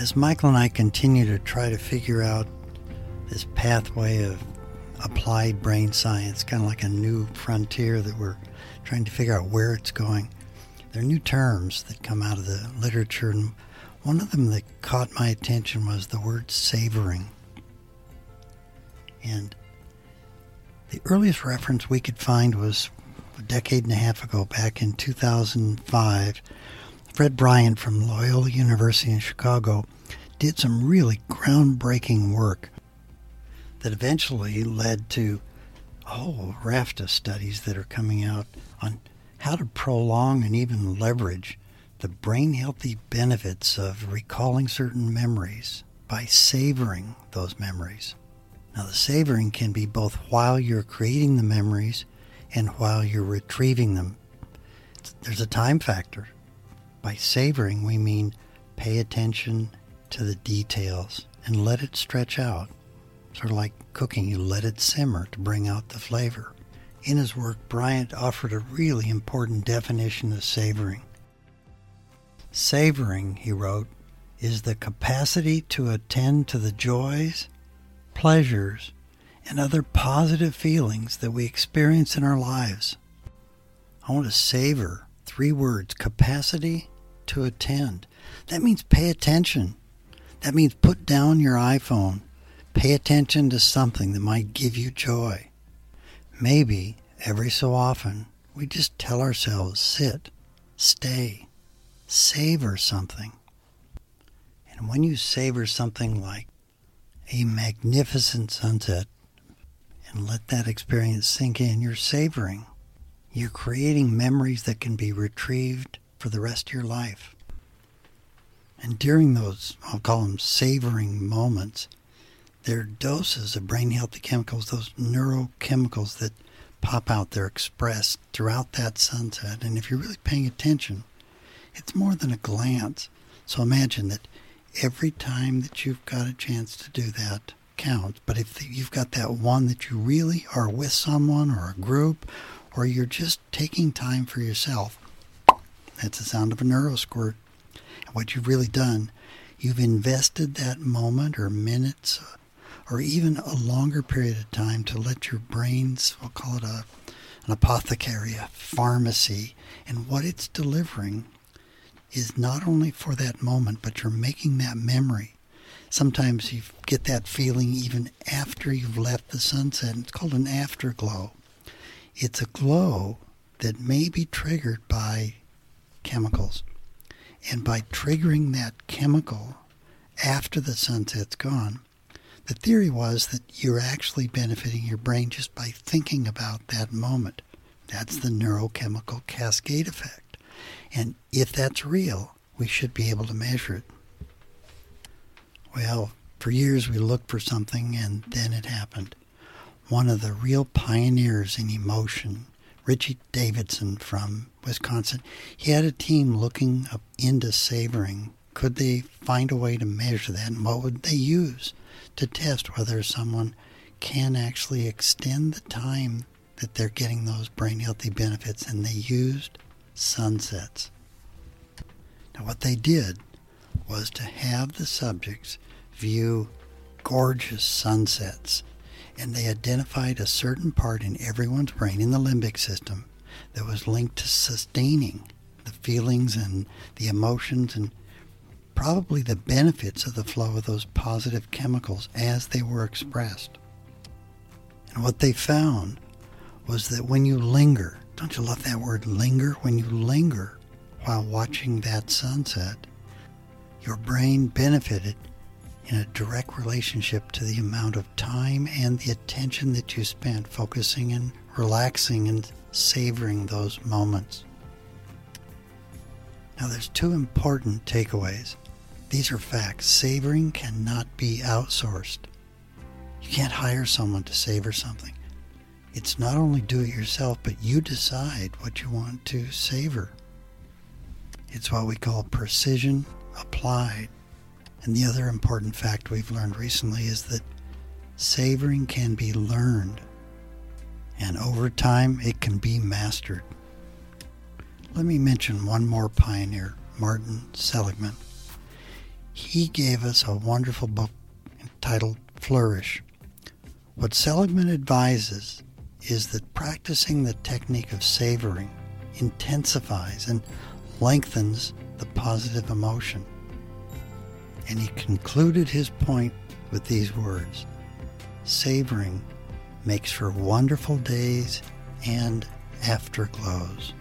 As Michael and I continue to try to figure out this pathway of applied brain science, kind of like a new frontier that we're trying to figure out where it's going, there are new terms that come out of the literature, and one of them that caught my attention was the word savoring. And the earliest reference we could find was a decade and a half ago, back in 2005. Fred Bryant from Loyola University in Chicago did some really groundbreaking work that eventually led to a whole raft of studies that are coming out on how to prolong and even leverage the brain healthy benefits of recalling certain memories by savoring those memories. Now, the savoring can be both while you're creating the memories and while you're retrieving them. There's a time factor. By savoring, we mean pay attention to the details and let it stretch out. Sort of like cooking, you let it simmer to bring out the flavor. In his work, Bryant offered a really important definition of savoring. Savoring, he wrote, is the capacity to attend to the joys, pleasures, and other positive feelings that we experience in our lives. I want to savor three words capacity to attend. That means pay attention. That means put down your iPhone. Pay attention to something that might give you joy. Maybe every so often we just tell ourselves sit, stay, savor something. And when you savor something like a magnificent sunset and let that experience sink in, you're savoring. You're creating memories that can be retrieved for the rest of your life. And during those, I'll call them savoring moments, they're doses of brain healthy chemicals, those neurochemicals that pop out, they're expressed throughout that sunset. And if you're really paying attention, it's more than a glance. So imagine that every time that you've got a chance to do that counts. But if you've got that one that you really are with someone or a group, or you're just taking time for yourself, that's the sound of a neurosquirt. And what you've really done, you've invested that moment or minutes or even a longer period of time to let your brains, we'll call it a, an apothecary, a pharmacy, and what it's delivering is not only for that moment, but you're making that memory. Sometimes you get that feeling even after you've left the sunset. It's called an afterglow. It's a glow that may be triggered by chemicals. And by triggering that chemical after the sunset's gone, the theory was that you're actually benefiting your brain just by thinking about that moment. That's the neurochemical cascade effect. And if that's real, we should be able to measure it. Well, for years we looked for something and then it happened. One of the real pioneers in emotion, Richie Davidson from Wisconsin, he had a team looking into savoring. Could they find a way to measure that and what would they use? to test whether someone can actually extend the time that they're getting those brain healthy benefits, and they used sunsets. Now, what they did was to have the subjects view gorgeous sunsets, and they identified a certain part in everyone's brain, in the limbic system, that was linked to sustaining the feelings and the emotions and probably the benefits of the flow of those positive chemicals as they were expressed. And what they found was that when you linger, don't you love that word linger? When you linger while watching that sunset, your brain benefited in a direct relationship to the amount of time and the attention that you spent focusing and relaxing and savoring those moments. Now, there's two important takeaways these are facts. Savoring cannot be outsourced. You can't hire someone to savor something. It's not only do it yourself, but you decide what you want to savor. It's what we call precision applied. And the other important fact we've learned recently is that savoring can be learned, and over time it can be mastered. Let me mention one more pioneer, Martin Seligman. he gave us a wonderful book entitled Flourish. What Seligman advises is that practicing the technique of savoring intensifies and lengthens the positive emotion. And he concluded his point with these words Savoring makes for wonderful days and afterglows.